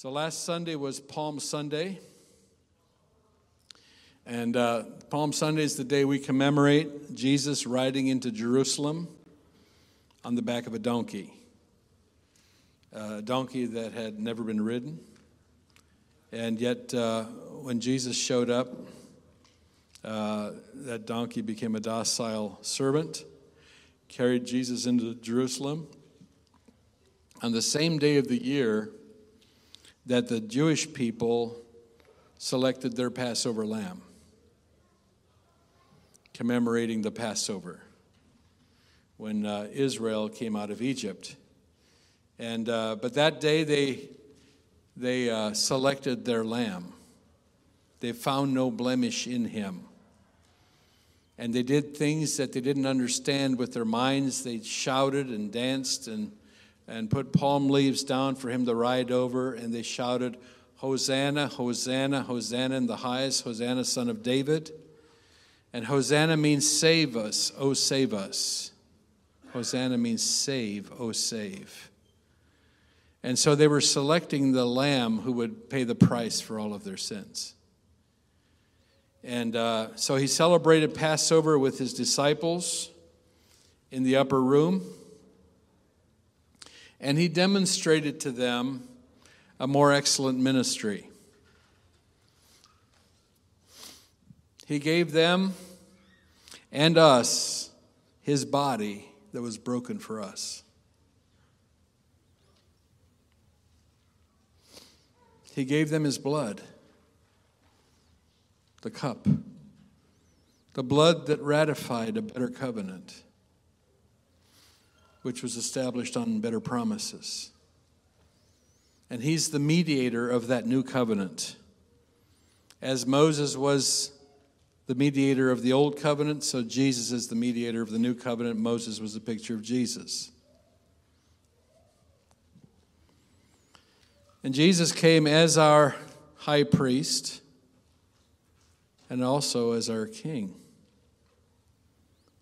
So last Sunday was Palm Sunday. And uh, Palm Sunday is the day we commemorate Jesus riding into Jerusalem on the back of a donkey. A donkey that had never been ridden. And yet, uh, when Jesus showed up, uh, that donkey became a docile servant, carried Jesus into Jerusalem. On the same day of the year, that the Jewish people selected their Passover lamb, commemorating the Passover when uh, Israel came out of Egypt. And, uh, but that day they, they uh, selected their lamb. They found no blemish in him. And they did things that they didn't understand with their minds. They shouted and danced and and put palm leaves down for him to ride over, and they shouted, Hosanna, Hosanna, Hosanna in the highest, Hosanna, son of David. And Hosanna means save us, oh, save us. Hosanna means save, oh, save. And so they were selecting the lamb who would pay the price for all of their sins. And uh, so he celebrated Passover with his disciples in the upper room. And he demonstrated to them a more excellent ministry. He gave them and us his body that was broken for us. He gave them his blood, the cup, the blood that ratified a better covenant which was established on better promises. And he's the mediator of that new covenant. As Moses was the mediator of the old covenant, so Jesus is the mediator of the new covenant. Moses was a picture of Jesus. And Jesus came as our high priest and also as our king.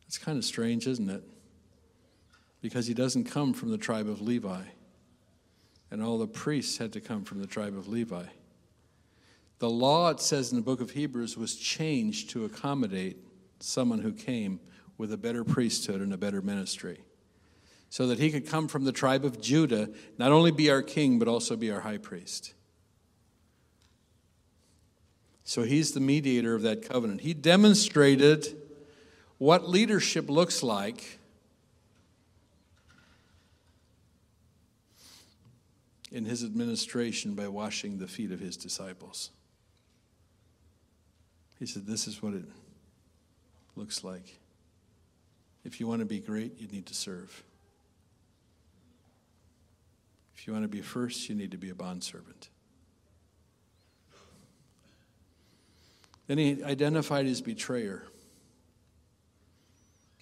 It's kind of strange, isn't it? Because he doesn't come from the tribe of Levi. And all the priests had to come from the tribe of Levi. The law, it says in the book of Hebrews, was changed to accommodate someone who came with a better priesthood and a better ministry. So that he could come from the tribe of Judah, not only be our king, but also be our high priest. So he's the mediator of that covenant. He demonstrated what leadership looks like in his administration by washing the feet of his disciples. He said, This is what it looks like. If you want to be great, you need to serve. If you want to be first, you need to be a bondservant. Then he identified his betrayer,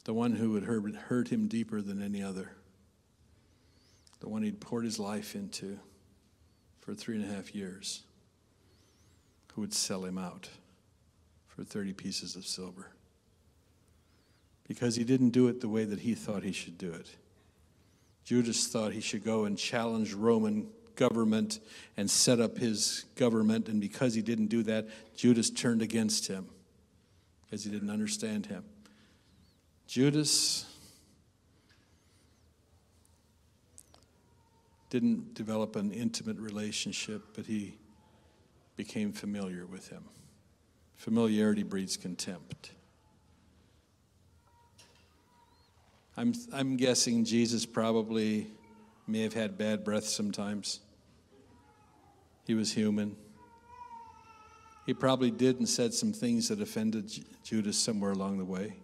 the one who would hurt him deeper than any other the one he'd poured his life into for three and a half years, who would sell him out for 30 pieces of silver. Because he didn't do it the way that he thought he should do it. Judas thought he should go and challenge Roman government and set up his government, and because he didn't do that, Judas turned against him because he didn't understand him. Judas didn't develop an intimate relationship, but he became familiar with him. Familiarity breeds contempt. I'm, I'm guessing Jesus probably may have had bad breath sometimes. He was human. He probably did and said some things that offended Judas somewhere along the way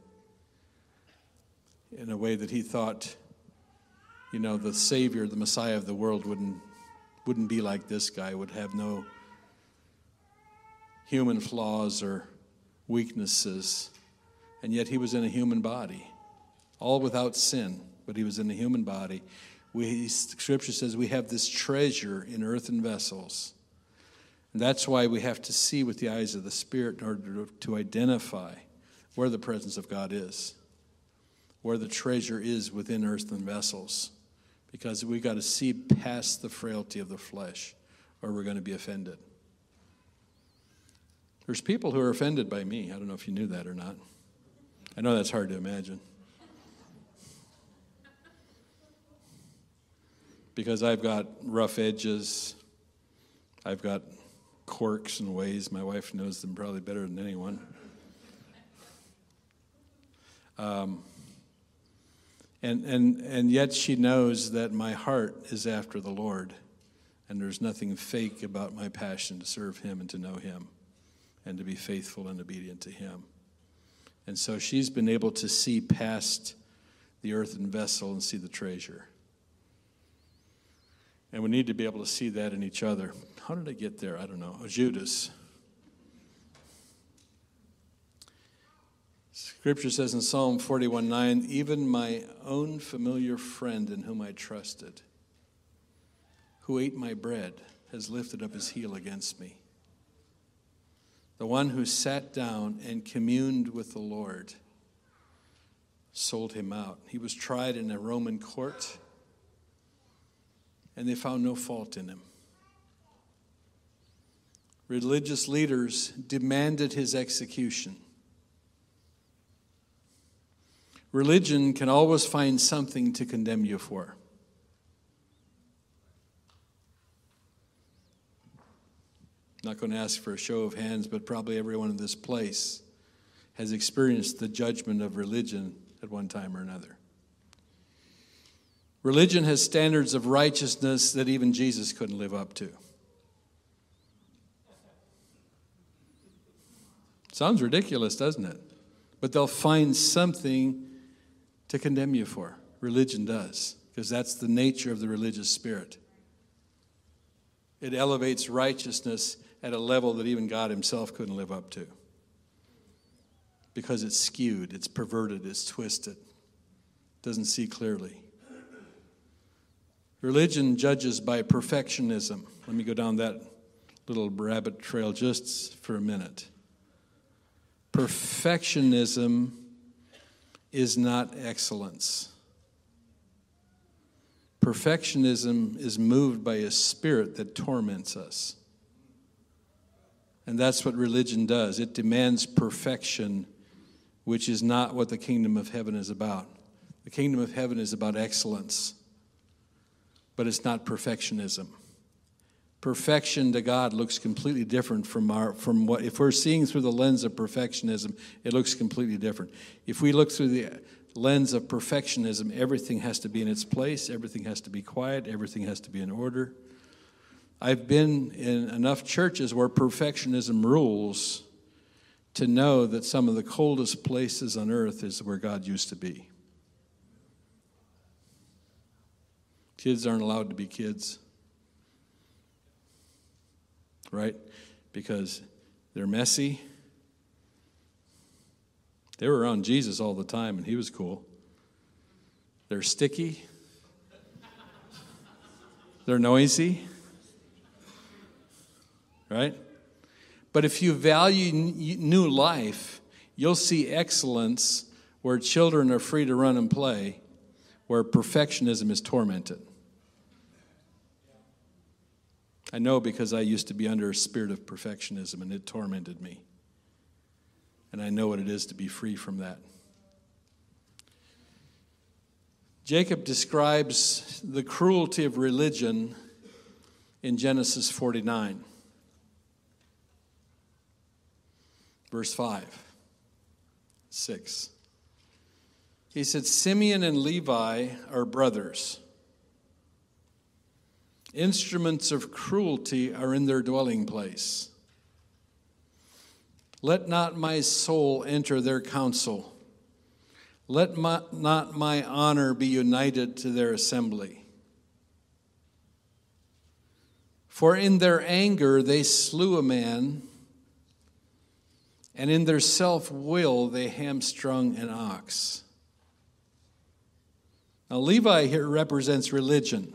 in a way that he thought you know, the Savior, the Messiah of the world wouldn't, wouldn't be like this guy, would have no human flaws or weaknesses. And yet he was in a human body, all without sin, but he was in a human body. We, scripture says we have this treasure in earthen vessels. And that's why we have to see with the eyes of the Spirit in order to, to identify where the presence of God is, where the treasure is within earthen vessels because we got to see past the frailty of the flesh. or we're going to be offended. There's people who are offended by me. I don't know if you knew that or not. I know that's hard to imagine. Because I've got rough edges, I've got quirks and ways. My wife knows them probably better than anyone. Um, and, and, and yet she knows that my heart is after the Lord, and there's nothing fake about my passion to serve Him and to know Him and to be faithful and obedient to Him. And so she's been able to see past the earthen vessel and see the treasure. And we need to be able to see that in each other. How did I get there? I don't know. Judas. Scripture says in Psalm 41 9, even my own familiar friend in whom I trusted, who ate my bread, has lifted up his heel against me. The one who sat down and communed with the Lord sold him out. He was tried in a Roman court, and they found no fault in him. Religious leaders demanded his execution. Religion can always find something to condemn you for. I'm Not going to ask for a show of hands, but probably everyone in this place has experienced the judgment of religion at one time or another. Religion has standards of righteousness that even Jesus couldn't live up to. Sounds ridiculous, doesn't it? But they'll find something to condemn you for. Religion does, because that's the nature of the religious spirit. It elevates righteousness at a level that even God Himself couldn't live up to. Because it's skewed, it's perverted, it's twisted, doesn't see clearly. Religion judges by perfectionism. Let me go down that little rabbit trail just for a minute. Perfectionism is not excellence. Perfectionism is moved by a spirit that torments us. And that's what religion does it demands perfection, which is not what the kingdom of heaven is about. The kingdom of heaven is about excellence, but it's not perfectionism perfection to God looks completely different from our from what if we're seeing through the lens of perfectionism, it looks completely different. If we look through the lens of perfectionism, everything has to be in its place, everything has to be quiet, everything has to be in order. I've been in enough churches where perfectionism rules to know that some of the coldest places on earth is where God used to be. Kids aren't allowed to be kids right? Because they're messy. They were around Jesus all the time, and he was cool. They're sticky. They're noisy. Right? But if you value new life, you'll see excellence where children are free to run and play, where perfectionism is tormented. I know because I used to be under a spirit of perfectionism and it tormented me. And I know what it is to be free from that. Jacob describes the cruelty of religion in Genesis 49, verse 5, 6. He said, Simeon and Levi are brothers. Instruments of cruelty are in their dwelling place. Let not my soul enter their council. Let my, not my honor be united to their assembly. For in their anger they slew a man, and in their self will they hamstrung an ox. Now, Levi here represents religion.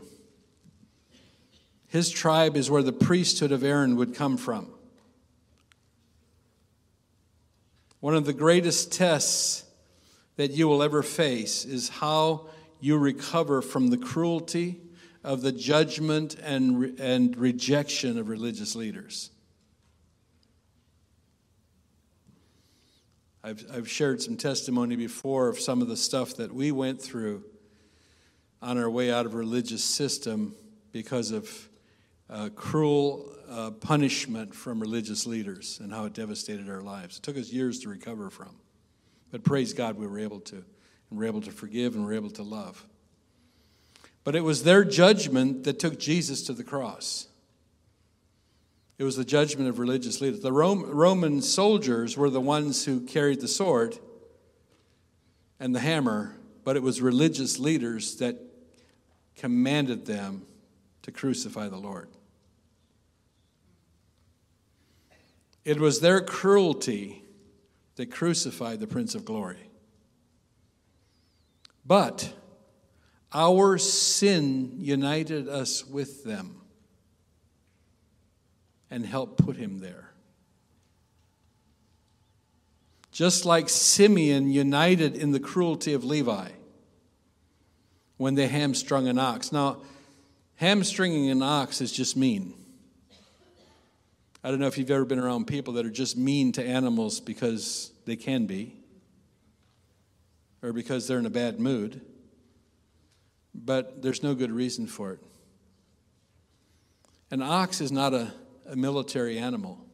His tribe is where the priesthood of Aaron would come from. One of the greatest tests that you will ever face is how you recover from the cruelty of the judgment and, and rejection of religious leaders. I've, I've shared some testimony before of some of the stuff that we went through on our way out of religious system because of uh, cruel uh, punishment from religious leaders and how it devastated our lives. It took us years to recover from. But praise God, we were able to. And we're able to forgive and we're able to love. But it was their judgment that took Jesus to the cross. It was the judgment of religious leaders. The Roman soldiers were the ones who carried the sword and the hammer, but it was religious leaders that commanded them to crucify the Lord. It was their cruelty that crucified the Prince of Glory. But our sin united us with them and helped put him there. Just like Simeon united in the cruelty of Levi when they hamstrung an ox. Now, hamstringing an ox is just mean. I don't know if you've ever been around people that are just mean to animals because they can be or because they're in a bad mood, but there's no good reason for it. An ox is not a a military animal.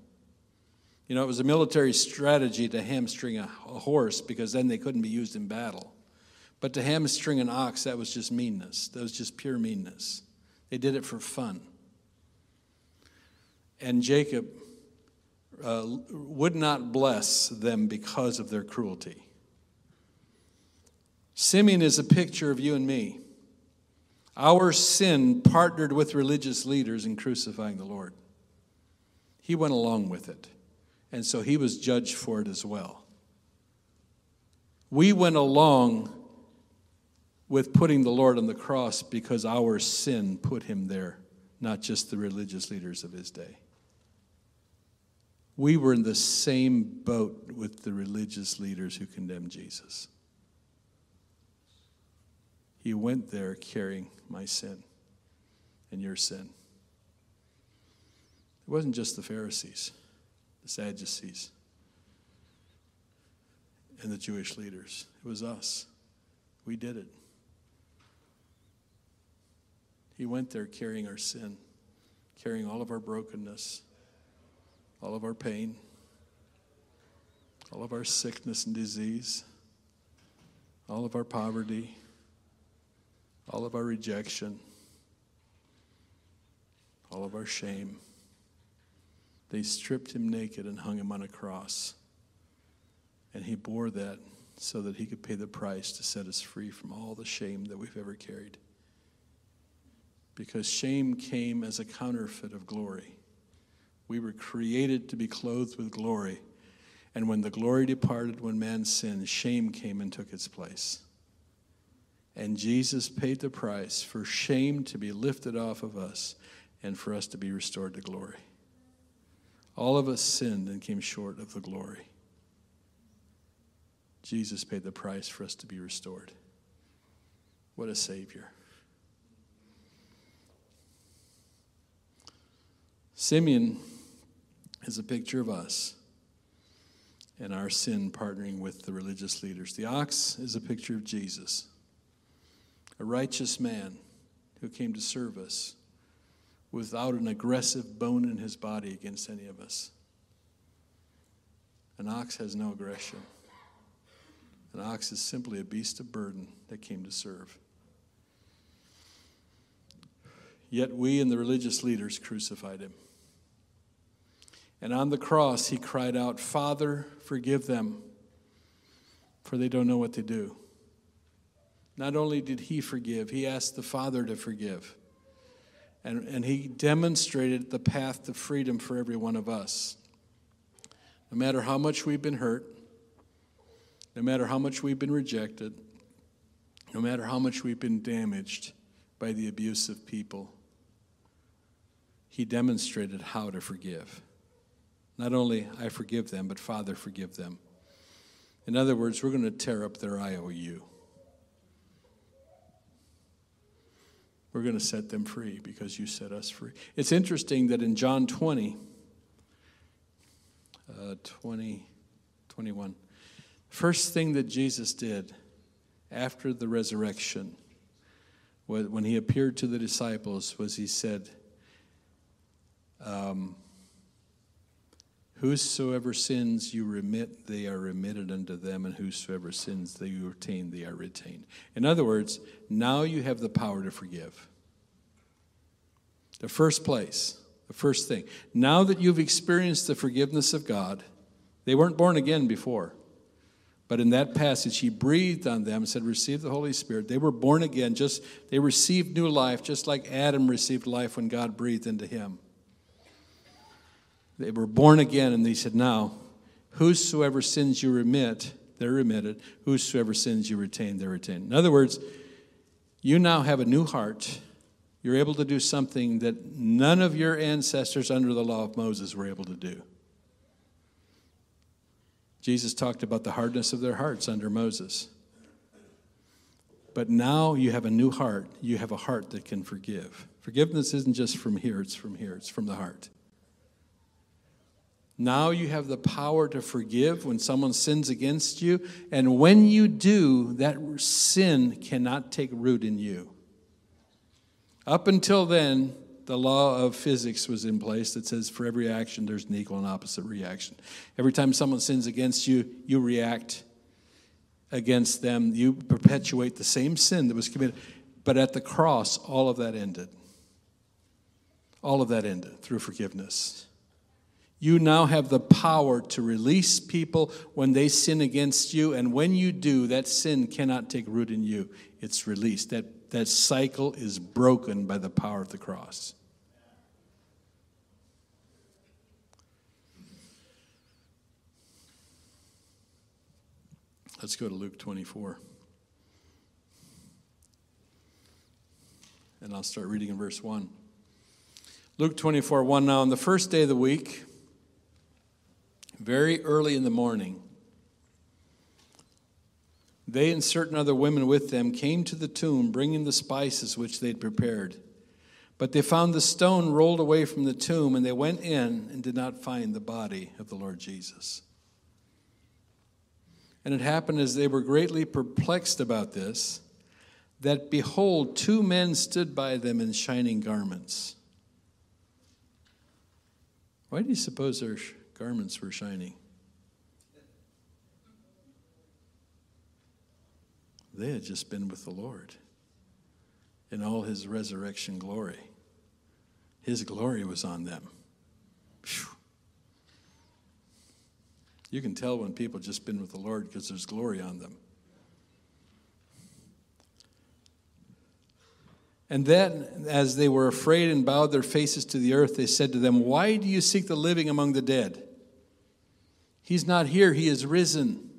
You know, it was a military strategy to hamstring a, a horse because then they couldn't be used in battle. But to hamstring an ox, that was just meanness. That was just pure meanness. They did it for fun. And Jacob uh, would not bless them because of their cruelty. Simeon is a picture of you and me. Our sin partnered with religious leaders in crucifying the Lord. He went along with it. And so he was judged for it as well. We went along with putting the Lord on the cross because our sin put him there, not just the religious leaders of his day. We were in the same boat with the religious leaders who condemned Jesus. He went there carrying my sin and your sin. It wasn't just the Pharisees, the Sadducees, and the Jewish leaders. It was us. We did it. He went there carrying our sin, carrying all of our brokenness, all of our pain, all of our sickness and disease, all of our poverty, all of our rejection, all of our shame. They stripped him naked and hung him on a cross. And he bore that so that he could pay the price to set us free from all the shame that we've ever carried. Because shame came as a counterfeit of glory. We were created to be clothed with glory. And when the glory departed, when man sinned, shame came and took its place. And Jesus paid the price for shame to be lifted off of us and for us to be restored to glory. All of us sinned and came short of the glory. Jesus paid the price for us to be restored. What a Savior. Simeon is a picture of us and our sin partnering with the religious leaders. The ox is a picture of Jesus, a righteous man who came to serve us without an aggressive bone in his body against any of us. An ox has no aggression. An ox is simply a beast of burden that came to serve. Yet we and the religious leaders crucified him. And on the cross, he cried out, Father, forgive them, for they don't know what they do. Not only did he forgive, he asked the Father to forgive. And, and he demonstrated the path to freedom for every one of us. No matter how much we've been hurt, no matter how much we've been rejected, no matter how much we've been damaged by the abuse of people, he demonstrated how to forgive. Not only I forgive them, but Father, forgive them. In other words, we're going to tear up their IOU. we're going to set them free because you set us free. It's interesting that in John 20, uh, 20, 21, first thing that Jesus did after the resurrection, when he appeared to the disciples, was he said, um, Whosoever sins you remit, they are remitted unto them, and whosoever sins they retain, they are retained. In other words, now you have the power to forgive. The first place, the first thing. Now that you've experienced the forgiveness of God, they weren't born again before. But in that passage, he breathed on them and said, Receive the Holy Spirit. They were born again, just they received new life, just like Adam received life when God breathed into him. They were born again, and he said, Now, whosoever sins you remit, they're remitted. Whosoever sins you retain, they're retained. In other words, you now have a new heart. You're able to do something that none of your ancestors under the law of Moses were able to do. Jesus talked about the hardness of their hearts under Moses. But now you have a new heart. You have a heart that can forgive. Forgiveness isn't just from here, it's from here, it's from the heart. Now you have the power to forgive when someone sins against you. And when you do, that sin cannot take root in you. Up until then, the law of physics was in place that says for every action, there's an equal and opposite reaction. Every time someone sins against you, you react against them. You perpetuate the same sin that was committed. But at the cross, all of that ended. All of that ended through forgiveness. You now have the power to release people when they sin against you, and when you do, that sin cannot take root in you. It's released. That, that cycle is broken by the power of the cross. Let's go to Luke 24. And I'll start reading in verse 1. Luke 24, 1. Now, on the first day of the week, very early in the morning, they and certain other women with them came to the tomb, bringing the spices which they'd prepared. But they found the stone rolled away from the tomb, and they went in and did not find the body of the Lord Jesus. And it happened as they were greatly perplexed about this, that behold, two men stood by them in shining garments. Why do you suppose they're garments were shining. They had just been with the Lord in all his resurrection glory. His glory was on them. Whew. You can tell when people just been with the Lord because there's glory on them. And then, as they were afraid and bowed their faces to the earth, they said to them, Why do you seek the living among the dead? He's not here, he is risen.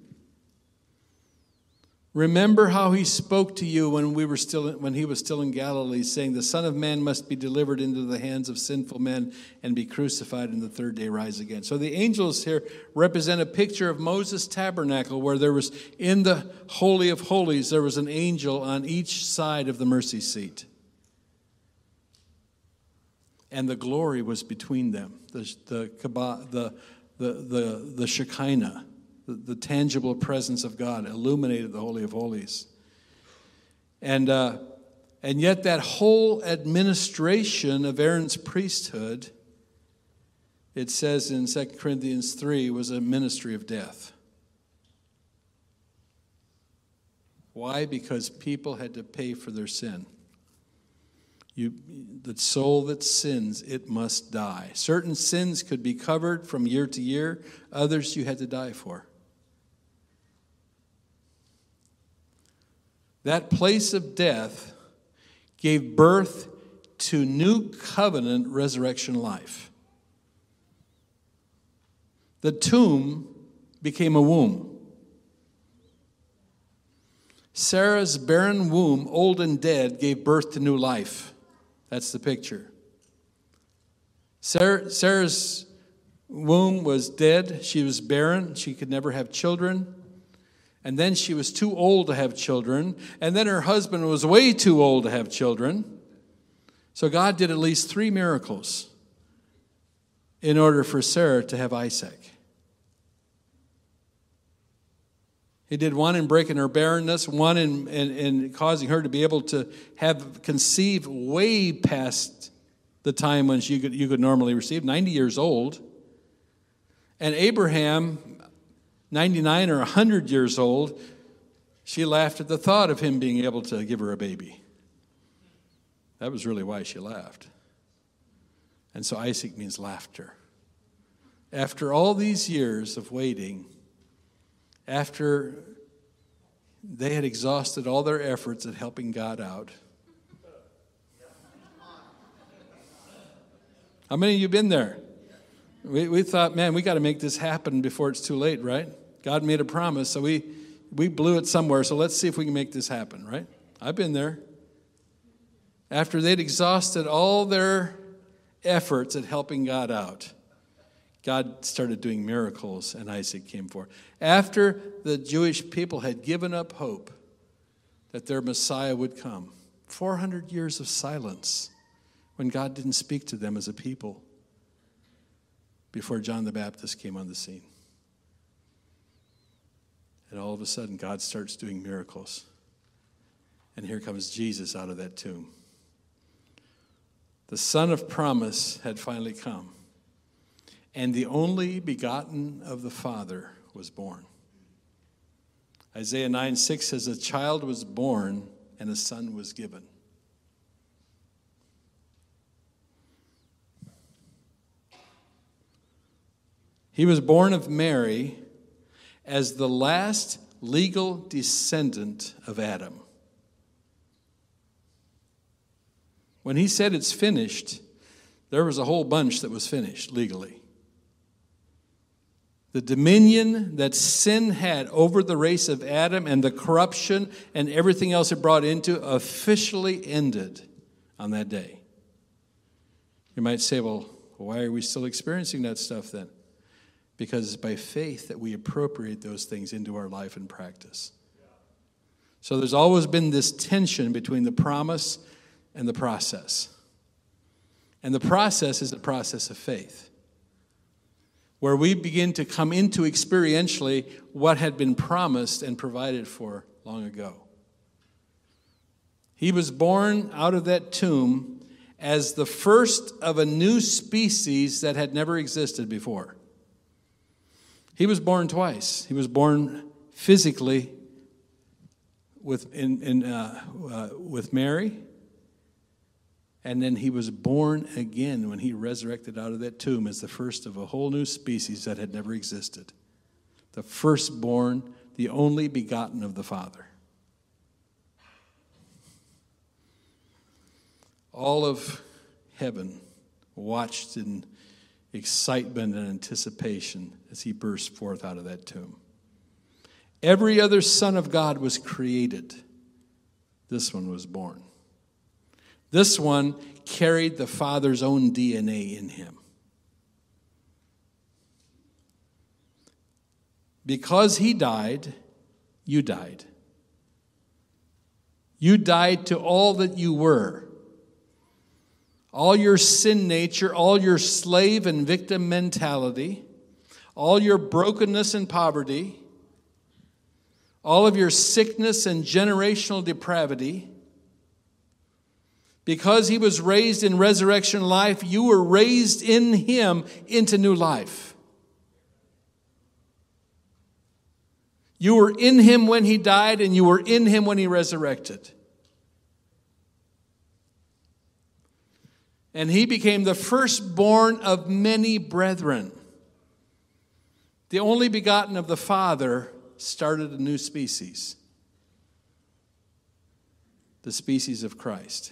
Remember how he spoke to you when we were still when he was still in Galilee saying the son of man must be delivered into the hands of sinful men and be crucified and the third day rise again. So the angels here represent a picture of Moses tabernacle where there was in the holy of holies there was an angel on each side of the mercy seat. And the glory was between them. The the the the, the, the Shekinah, the, the tangible presence of God, illuminated the Holy of Holies. And, uh, and yet, that whole administration of Aaron's priesthood, it says in 2 Corinthians 3, was a ministry of death. Why? Because people had to pay for their sin. You, the soul that sins, it must die. Certain sins could be covered from year to year, others you had to die for. That place of death gave birth to new covenant resurrection life. The tomb became a womb. Sarah's barren womb, old and dead, gave birth to new life. That's the picture. Sarah, Sarah's womb was dead. She was barren. She could never have children. And then she was too old to have children. And then her husband was way too old to have children. So God did at least three miracles in order for Sarah to have Isaac. He did one in breaking her barrenness, one in, in, in, causing her to be able to have conceive way past the time when she could, you could normally receive, 90 years old. And Abraham, 99 or 100 years old, she laughed at the thought of him being able to give her a baby. That was really why she laughed. And so Isaac means laughter. After all these years of waiting, after they had exhausted all their efforts at helping God out, how many of you been there? We, we thought, man, we got to make this happen before it's too late, right? God made a promise, so we, we blew it somewhere, so let's see if we can make this happen, right? I've been there. After they'd exhausted all their efforts at helping God out, God started doing miracles, and Isaac came forth. After the Jewish people had given up hope that their Messiah would come, 400 years of silence when God didn't speak to them as a people before John the Baptist came on the scene. And all of a sudden, God starts doing miracles. And here comes Jesus out of that tomb. The Son of Promise had finally come, and the only begotten of the Father was born. Isaiah 9 6 says, A child was born, and a son was given. He was born of Mary as the last legal descendant of Adam. When he said it's finished, there was a whole bunch that was finished legally. The dominion that sin had over the race of Adam and the corruption and everything else it brought into officially ended on that day. You might say, well, why are we still experiencing that stuff then? because it's by faith that we appropriate those things into our life and practice. So there's always been this tension between the promise and the process. And the process is a process of faith, where we begin to come into experientially what had been promised and provided for long ago. He was born out of that tomb as the first of a new species that had never existed before. He was born twice. He was born physically with, in, in, uh, uh, with Mary, and then he was born again when he resurrected out of that tomb as the first of a whole new species that had never existed. The firstborn, the only begotten of the Father. All of heaven watched in excitement and anticipation as he burst forth out of that tomb. Every other son of God was created. This one was born. This one carried the Father's own DNA in him. Because he died, you died. You died to all that you were all your sin nature, all your slave and victim mentality, all your brokenness and poverty, all of your sickness and generational depravity. Because he was raised in resurrection life, you were raised in him into new life. You were in him when he died, and you were in him when he resurrected. and he became the firstborn of many brethren. The only begotten of the Father started a new species the species of Christ.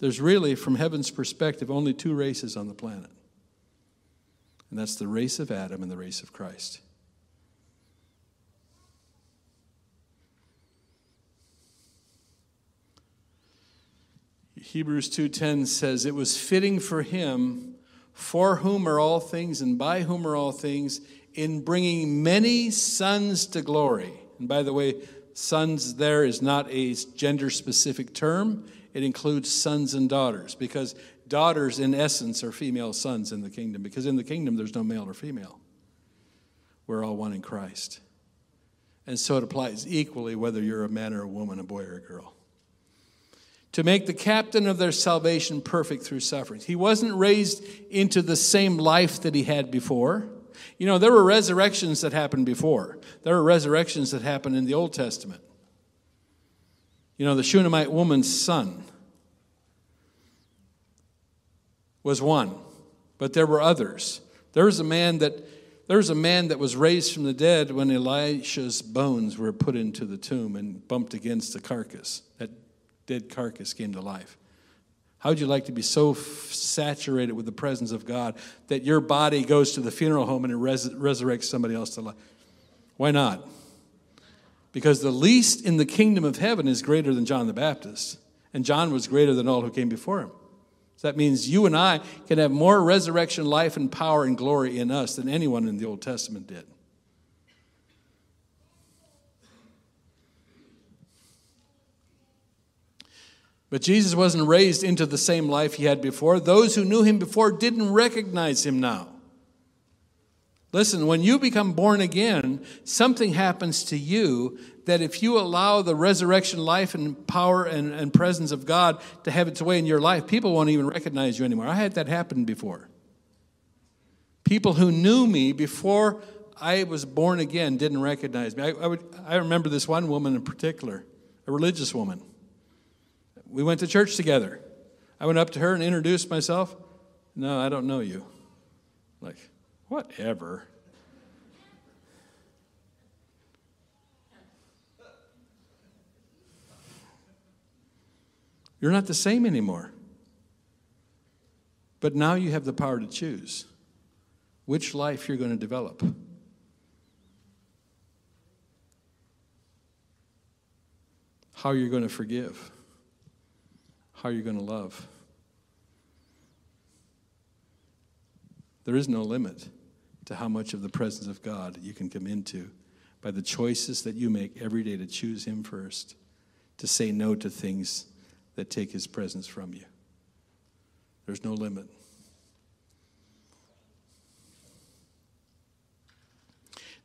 There's really, from heaven's perspective, only two races on the planet, and that's the race of Adam and the race of Christ. Hebrews 2:10 says it was fitting for him for whom are all things and by whom are all things in bringing many sons to glory. And by the way, sons there is not a gender specific term, it includes sons and daughters because daughters, in essence, are female sons in the kingdom because in the kingdom there's no male or female. We're all one in Christ. And so it applies equally whether you're a man or a woman, a boy or a girl. To make the captain of their salvation perfect through sufferings. He wasn't raised into the same life that he had before. You know, there were resurrections that happened before, there were resurrections that happened in the Old Testament. You know, the Shunammite woman's son was one, but there were others. There was a man that there was a man that was raised from the dead when Elisha's bones were put into the tomb and bumped against the carcass. That dead carcass came to life. How would you like to be so saturated with the presence of God that your body goes to the funeral home and it res- resurrects somebody else to life? Why not? Because the least in the kingdom of heaven is greater than John the Baptist, and John was greater than all who came before him. So that means you and I can have more resurrection life and power and glory in us than anyone in the Old Testament did. But Jesus wasn't raised into the same life he had before. Those who knew him before didn't recognize him now. Listen, when you become born again, something happens to you that if you allow the resurrection life and power and, and presence of God to have its way in your life, people won't even recognize you anymore. I had that happen before. People who knew me before I was born again didn't recognize me. I, I, would, I remember this one woman in particular, a religious woman. We went to church together. I went up to her and introduced myself. No, I don't know you. Like, Whatever. You're not the same anymore. But now you have the power to choose which life you're going to develop. How you're going to forgive. How you're going to love. There is no limit to how much of the presence of God you can come into by the choices that you make every day to choose Him first, to say no to things that take His presence from you. There's no limit.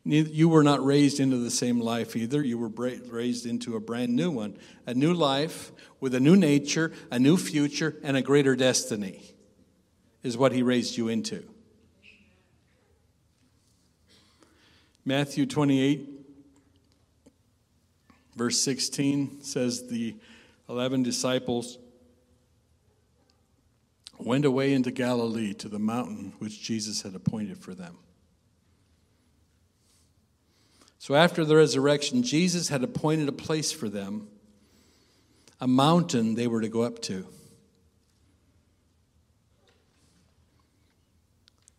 You were not raised into the same life either. You were raised into a brand new one, a new life with a new nature, a new future, and a greater destiny, is what He raised you into. Matthew 28, verse 16 says, The 11 disciples went away into Galilee to the mountain which Jesus had appointed for them. So after the resurrection, Jesus had appointed a place for them, a mountain they were to go up to.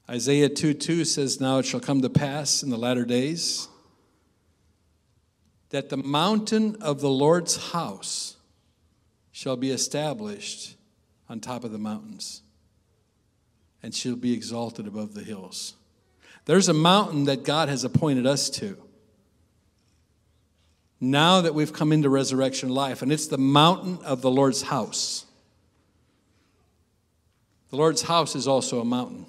Isaiah 2 2 says, Now it shall come to pass in the latter days that the mountain of the Lord's house shall be established on top of the mountains and shall be exalted above the hills. There's a mountain that God has appointed us to. Now that we've come into resurrection life, and it's the mountain of the Lord's house. The Lord's house is also a mountain.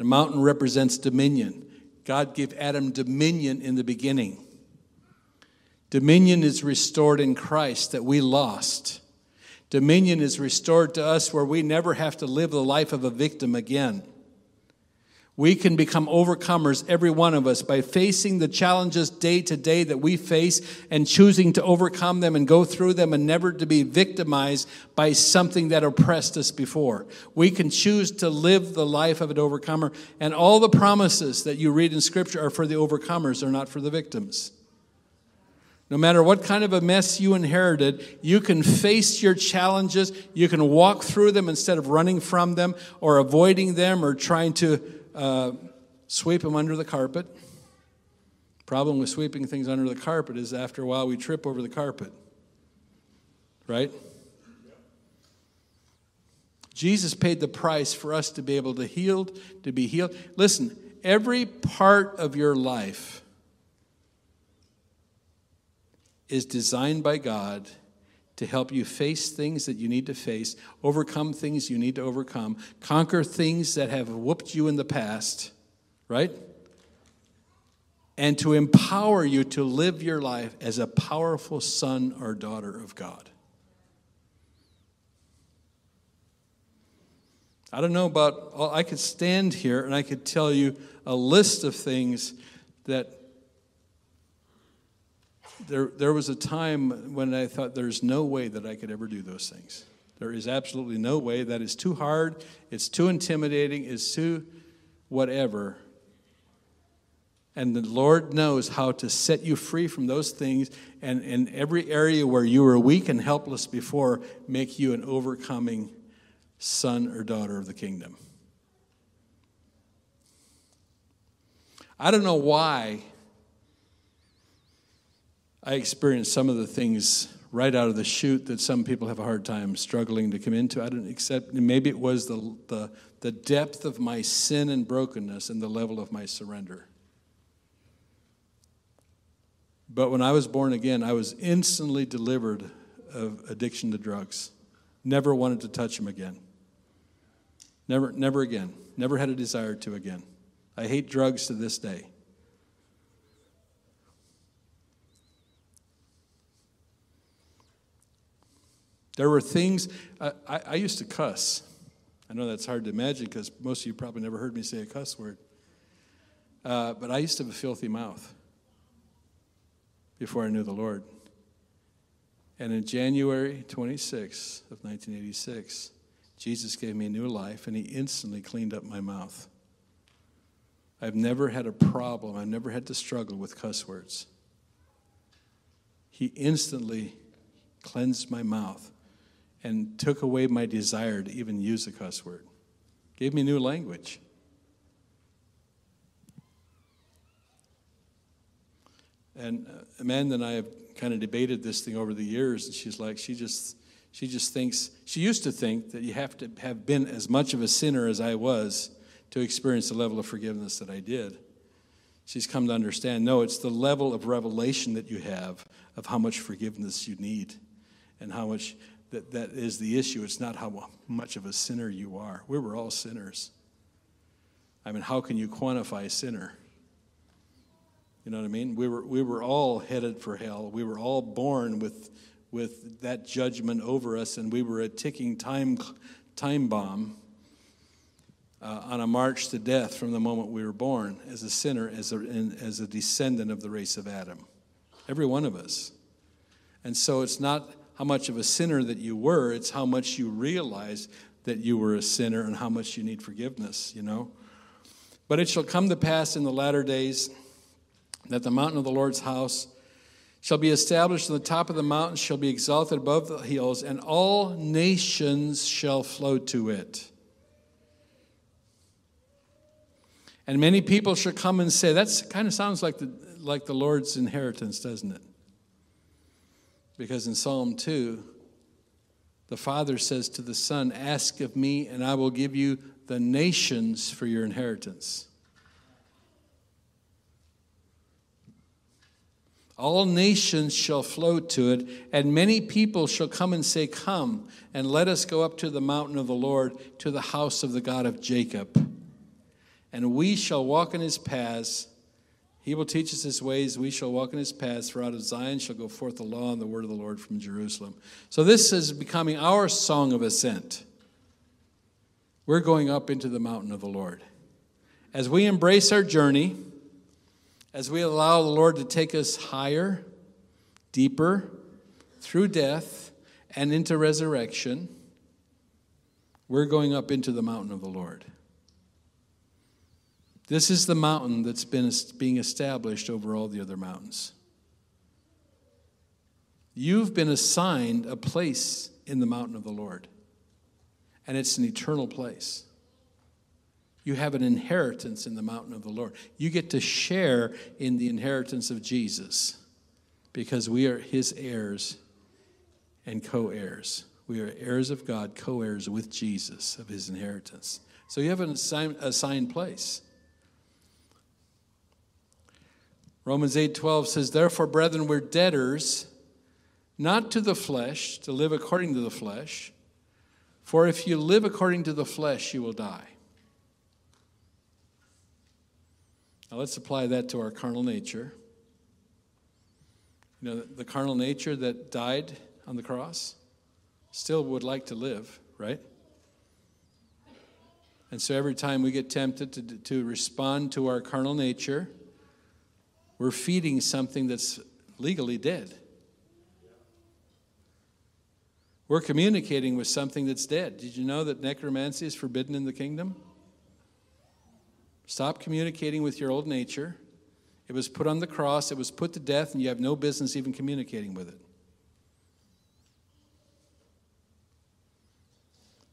The mountain represents dominion. God gave Adam dominion in the beginning. Dominion is restored in Christ that we lost. Dominion is restored to us where we never have to live the life of a victim again. We can become overcomers, every one of us, by facing the challenges day to day that we face and choosing to overcome them and go through them and never to be victimized by something that oppressed us before. We can choose to live the life of an overcomer, and all the promises that you read in Scripture are for the overcomers, they're not for the victims. No matter what kind of a mess you inherited, you can face your challenges. You can walk through them instead of running from them or avoiding them or trying to uh, sweep them under the carpet. Problem with sweeping things under the carpet is after a while we trip over the carpet. Right? Jesus paid the price for us to be able to healed, to be healed. Listen, every part of your life is designed by God to help you face things that you need to face, overcome things you need to overcome, conquer things that have whooped you in the past, right? And to empower you to live your life as a powerful son or daughter of God. I don't know about, I could stand here and I could tell you a list of things that there, there was a time when I thought there's no way that I could ever do those things. There is absolutely no way. That is too hard. It's too intimidating. It's too whatever. And the Lord knows how to set you free from those things and in every area where you were weak and helpless before, make you an overcoming son or daughter of the kingdom. I don't know why I experienced some of the things right out of the chute that some people have a hard time struggling to come into. I don't accept, maybe it was the, the, the depth of my sin and brokenness and the level of my surrender. But when I was born again, I was instantly delivered of addiction to drugs. Never wanted to touch them again. Never, never again. Never had a desire to again. I hate drugs to this day. There were things, I, I, used to cuss. I know that's hard to imagine because most of you probably never heard me say a cuss word. Uh, but I used to have a filthy mouth before I knew the Lord. And in January 26 of 1986, Jesus gave me a new life and he instantly cleaned up my mouth. I've never had a problem, I've never had to struggle with cuss words. He instantly cleansed my mouth and took away my desire to even use a cuss word. Gave me new language. And uh, Amanda and I have kind of debated this thing over the years, and she's like, she just, she just thinks, she used to think that you have to have been as much of a sinner as I was to experience the level of forgiveness that I did. She's come to understand no, it's the level of revelation that you have of how much forgiveness you need and how much that, that is the issue. It's not how much of a sinner you are. We were all sinners. I mean, how can you quantify a sinner? You know what I mean? We were, we were all headed for hell. We were all born with, with that judgment over us, and we were a ticking time, time bomb uh, on a march to death from the moment we were born as a sinner, as a, as a descendant of the race of Adam. Every one of us. And so it's not how much of a sinner that you were, it's how much you realize that you were a sinner and how much you need forgiveness, you know. But it shall come to pass in the latter days that the mountain of the Lord's house shall be established on the top of the mountain, shall be exalted above the hills, and all nations shall flow to it. And many people shall come and say, that kind of sounds like the, like the Lord's inheritance, doesn't it? Because in Psalm 2, the Father says to the Son, Ask of me, and I will give you the nations for your inheritance. All nations shall flow to it, and many people shall come and say, Come, and let us go up to the mountain of the Lord, to the house of the God of Jacob. And we shall walk in his paths he will teach us his ways. We shall walk in his paths. For out of Zion shall go forth the law and the word of the Lord from Jerusalem. So this is becoming our song of ascent. We're going up into the mountain of the Lord. As we embrace our journey, as we allow the Lord to take us higher, deeper, through death, and into resurrection, we're going up into the mountain of the Lord. This is the mountain that's been being established over all the other mountains. You've been assigned a place in the mountain of the Lord, and it's an eternal place. You have an inheritance in the mountain of the Lord. You get to share in the inheritance of Jesus because we are his heirs and co heirs. We are heirs of God, co heirs with Jesus of his inheritance. So you have an assigned, assigned place. Romans 8:12 says, "Therefore, brethren, we're debtors not to the flesh, to live according to the flesh. For if you live according to the flesh, you will die. Now let's apply that to our carnal nature. You know, the carnal nature that died on the cross still would like to live, right? And so every time we get tempted to, to respond to our carnal nature, we're feeding something that's legally dead. We're communicating with something that's dead. Did you know that necromancy is forbidden in the kingdom? Stop communicating with your old nature. It was put on the cross, it was put to death, and you have no business even communicating with it.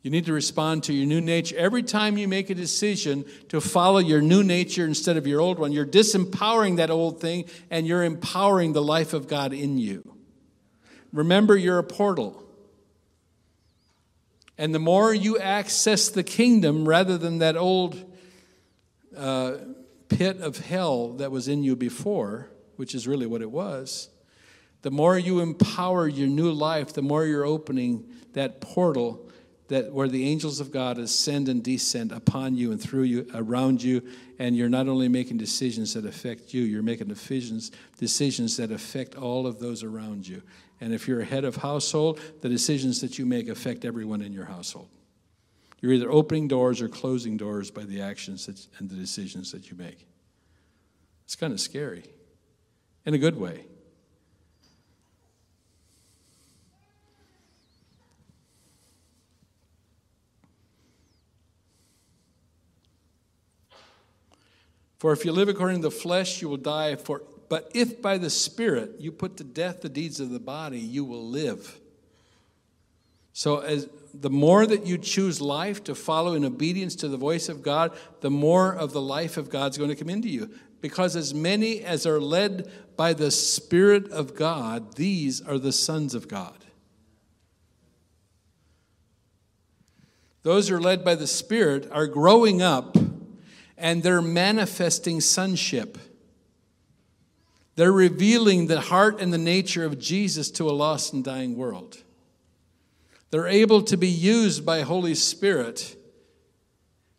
You need to respond to your new nature. Every time you make a decision to follow your new nature instead of your old one, you're disempowering that old thing and you're empowering the life of God in you. Remember, you're a portal. And the more you access the kingdom rather than that old uh, pit of hell that was in you before, which is really what it was, the more you empower your new life, the more you're opening that portal that where the angels of God ascend and descend upon you and through you, around you, and you're not only making decisions that affect you, you're making decisions, decisions that affect all of those around you. And if you're a head of household, the decisions that you make affect everyone in your household. You're either opening doors or closing doors by the actions that, and the decisions that you make. It's kind of scary in a good way. For if you live according to the flesh, you will die. For, but if by the Spirit you put to death the deeds of the body, you will live. So, as the more that you choose life to follow in obedience to the voice of God, the more of the life of God's going to come into you because as many as are led by the Spirit of God, these are the sons of God. Those who are led by the Spirit are growing up and they're manifesting sonship. They're revealing the heart and the nature of Jesus to a lost and dying world. They're able to be used by Holy Spirit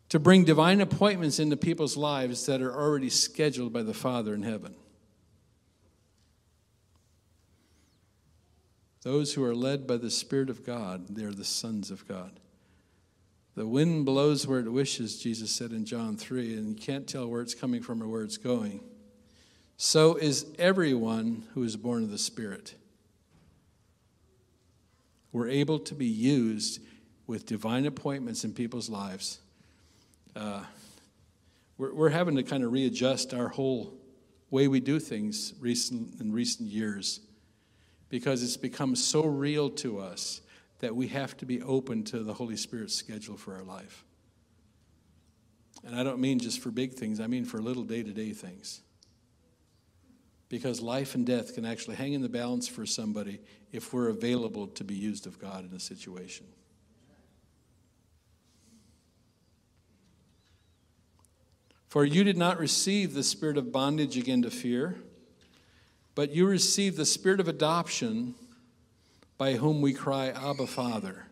to bring divine appointments into people's lives that are already scheduled by the Father in heaven. Those who are led by the Spirit of God, they're the sons of God. The wind blows where it wishes, Jesus said in John 3, and you can't tell where it's coming from or where it's going. So is everyone who is born of the Spirit. We're able to be used with divine appointments in people's lives uh, we're, we're having to kind of readjust our whole way we do things recent, in recent years because it's become so real to us that we have to be open to the Holy Spirit's schedule for our life. And I don't mean just for big things, I mean for little day to day things. Because life and death can actually hang in the balance for somebody if we're available to be used of God in a situation. For you did not receive the spirit of bondage again to fear, but you received the spirit of adoption by whom we cry, Abba, Father.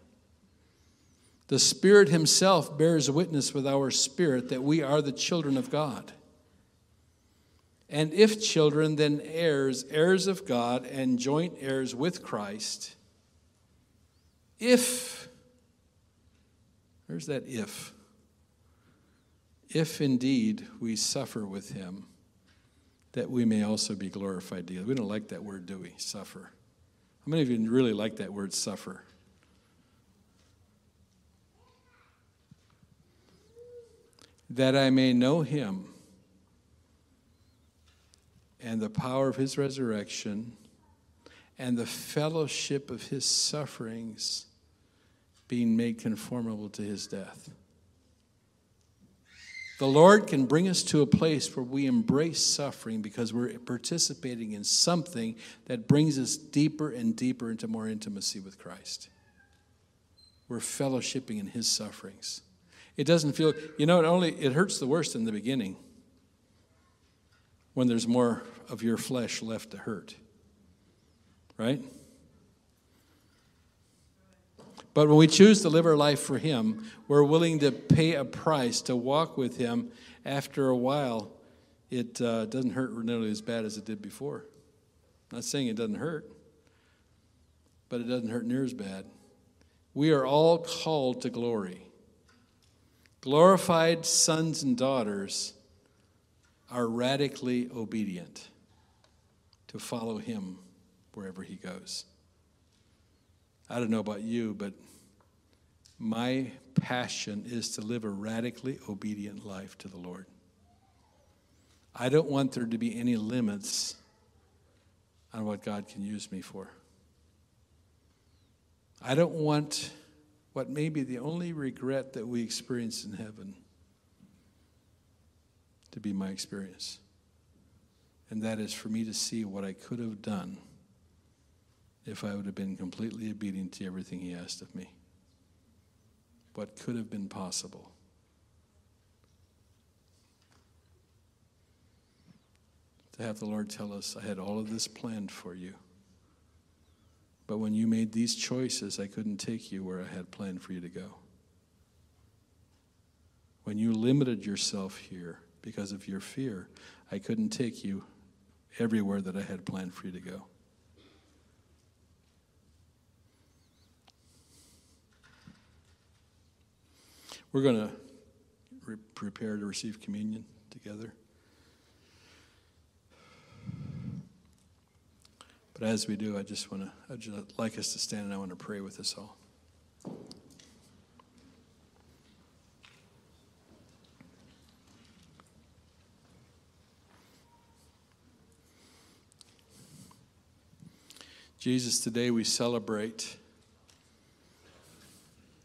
The Spirit Himself bears witness with our spirit that we are the children of God. And if children, then heirs, heirs of God, and joint heirs with Christ. If, there's that if if indeed we suffer with him, that we may also be glorified together. We don't like that word, do we? Suffer. How many of you really like that word, suffer? That I may know him and the power of his resurrection and the fellowship of his sufferings, being made conformable to his death. The Lord can bring us to a place where we embrace suffering because we're participating in something that brings us deeper and deeper into more intimacy with Christ. We're fellowshipping in his sufferings. It doesn't feel, you know, it only it hurts the worst in the beginning when there's more of your flesh left to hurt. Right? But when we choose to live our life for Him, we're willing to pay a price to walk with Him. After a while, it uh, doesn't hurt nearly as bad as it did before. I'm not saying it doesn't hurt, but it doesn't hurt near as bad. We are all called to glory. Glorified sons and daughters are radically obedient to follow Him wherever He goes. I don't know about you, but my passion is to live a radically obedient life to the Lord. I don't want there to be any limits on what God can use me for. I don't want what may be the only regret that we experience in heaven to be my experience. And that is for me to see what I could have done if I would have been completely obedient to everything He asked of me. What could have been possible. To have the Lord tell us, I had all of this planned for you. But when you made these choices, I couldn't take you where I had planned for you to go. When you limited yourself here because of your fear, I couldn't take you everywhere that I had planned for you to go. We're going to re- prepare to receive communion together. But as we do, I just want to, I'd just like us to stand and I want to pray with us all. Jesus, today we celebrate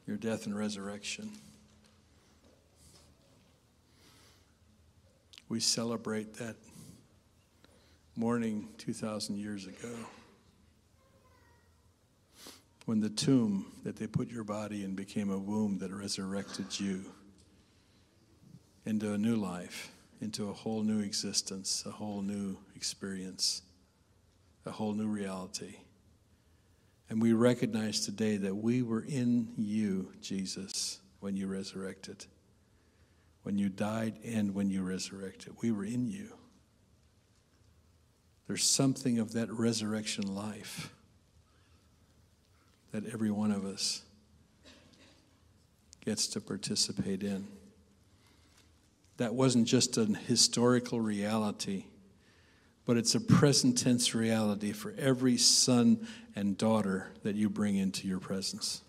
your death and resurrection. We celebrate that morning 2,000 years ago when the tomb that they put your body in became a womb that resurrected you into a new life, into a whole new existence, a whole new experience, a whole new reality. And we recognize today that we were in you, Jesus, when you resurrected. When you died and when you resurrected. We were in you. There's something of that resurrection life that every one of us gets to participate in. That wasn't just an historical reality but it's a present tense reality for every son and daughter that you bring into your presence.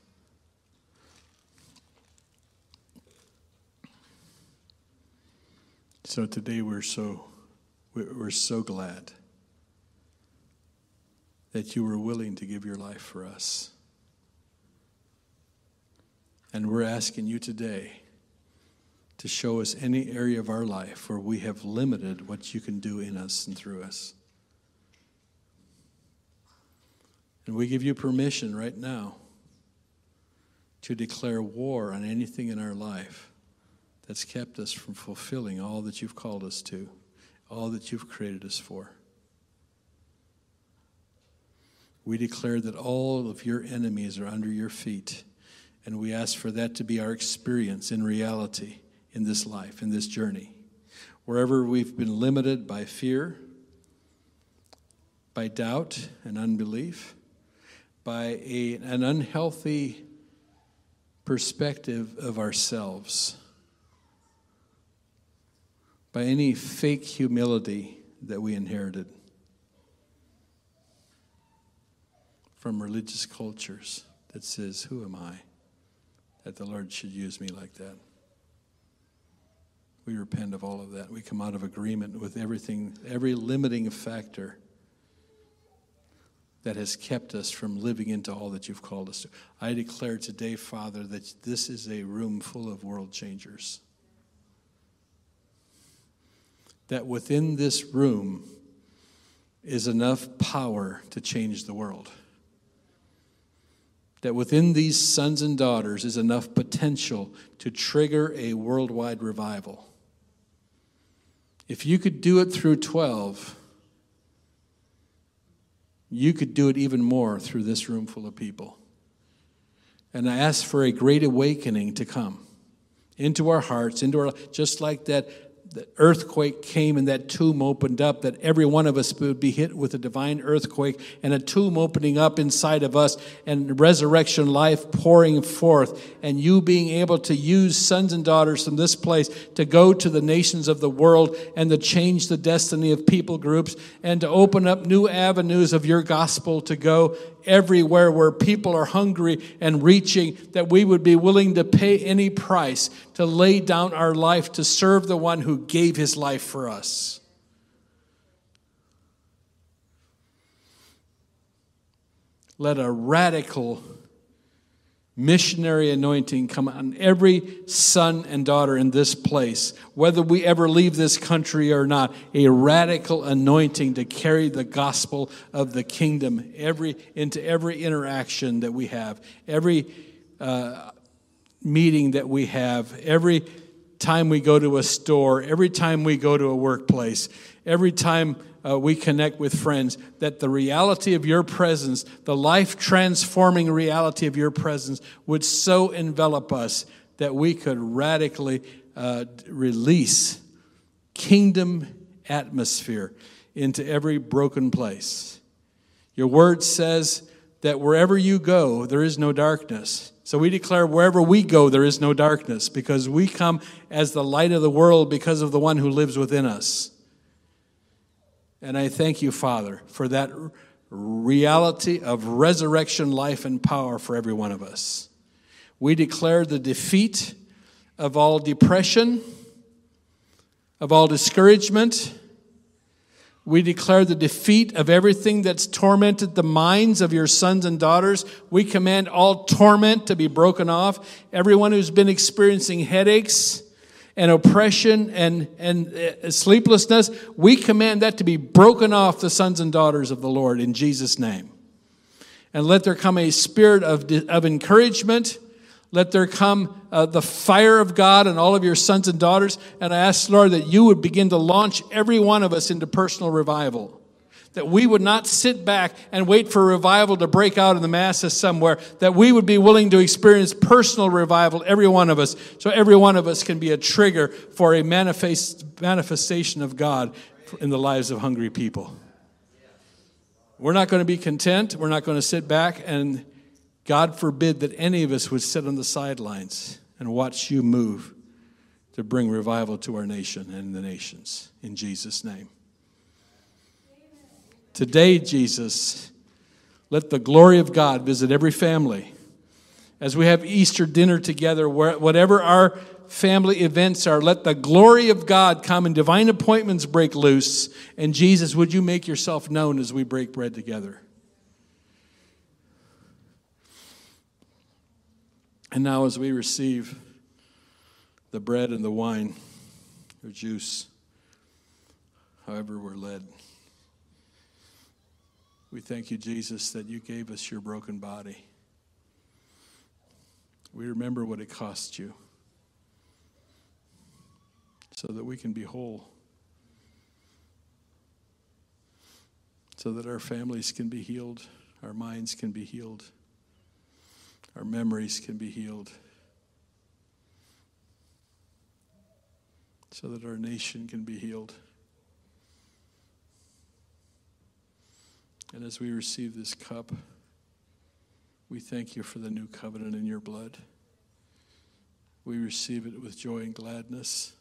So today we're so we're so glad that you were willing to give your life for us. And we're asking you today to show us any area of our life where we have limited what you can do in us and through us. And we give you permission right now to declare war on anything in our life that's kept us from fulfilling all that you've called us to, all that you've created us for. We declare that all of your enemies are under your feet, and we ask for that to be our experience in reality in this life, in this journey. Wherever we've been limited by fear, by doubt and unbelief, by a, an unhealthy perspective of ourselves, by any fake humility that we inherited from religious cultures that says, Who am I? that the Lord should use me like that. We repent of all of that. We come out of agreement with everything, every limiting factor that has kept us from living into all that you've called us to. I declare today, Father, that this is a room full of world changers. That within this room is enough power to change the world. That within these sons and daughters is enough potential to trigger a worldwide revival. If you could do it through 12, you could do it even more through this room full of people. And I ask for a great awakening to come into our hearts, into our just like that the earthquake came and that tomb opened up, that every one of us would be hit with a divine earthquake and a tomb opening up inside of us and resurrection life pouring forth, and you being able to use sons and daughters from this place to go to the nations of the world and to change the destiny of people groups and to open up new avenues of your gospel to go everywhere where people are hungry and reaching, that we would be willing to pay any price to lay down our life to serve the one who gave his life for us. Let a radical missionary anointing come on every son and daughter in this place, whether we ever leave this country or not, a radical anointing to carry the gospel of the kingdom every, into every interaction that we have, every uh, meeting that we have, every time we go to a store, every time we go to a workplace, every time uh, we connect with friends, that the reality of your presence, the life transforming reality of your presence, would so envelop us that we could radically uh, release kingdom atmosphere into every broken place. Your word says that wherever you go, there is no darkness. So we declare wherever we go, there is no darkness because we come as the light of the world because of the one who lives within us. And I thank you, Father, for that reality of resurrection life and power for every one of us. We declare the defeat of all depression, of all discouragement. We declare the defeat of everything that's tormented the minds of your sons and daughters. We command all torment to be broken off. Everyone who's been experiencing headaches, and oppression and, and uh, sleeplessness, we command that to be broken off the sons and daughters of the Lord in Jesus' name. And let there come a spirit of, of encouragement. Let there come uh, the fire of God and all of your sons and daughters. And I ask, Lord, that you would begin to launch every one of us into personal revival that we would not sit back and wait for revival to break out in the masses somewhere, that we would be willing to experience personal revival, every one of us, so every one of us can be a trigger for a manifest, manifestation of God in the lives of hungry people. We're not going to be content. We're not going to sit back and God forbid that any of us would sit on the sidelines and watch you move to bring revival to our nation and the nations. In Jesus' name. Today, Jesus, let the glory of God visit every family. As we have Easter dinner together, whatever our family events are, let the glory of God come and divine appointments break loose. And Jesus, would you make yourself known as we break bread together? And now, as we receive the bread and the wine or juice, however we're led. We thank you, Jesus, that you gave us your broken body. We remember what it cost you so that we can be whole, so that our families can be healed, our minds can be healed, our memories can be healed, so that our nation can be healed. And as we receive this cup, we thank you for the new covenant in your blood. We receive it with joy and gladness.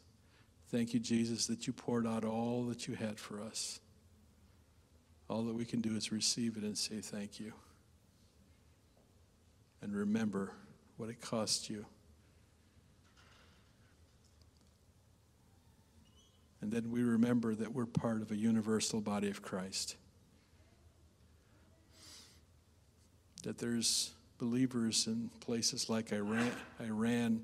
Thank you, Jesus, that you poured out all that you had for us. All that we can do is receive it and say thank you. And remember what it cost you. And then we remember that we're part of a universal body of Christ. That there's believers in places like Iran, Iran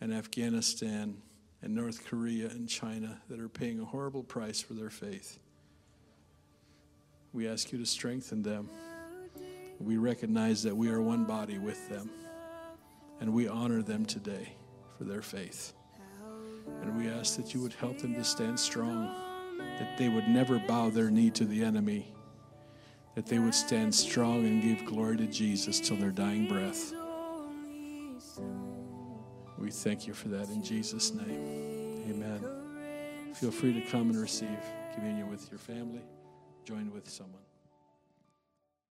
and Afghanistan and North Korea and China that are paying a horrible price for their faith. We ask you to strengthen them. We recognize that we are one body with them, and we honor them today for their faith. And we ask that you would help them to stand strong, that they would never bow their knee to the enemy that they would stand strong and give glory to Jesus till their dying breath. We thank you for that in Jesus' name. Amen. Feel free to come and receive communion with your family, join with someone.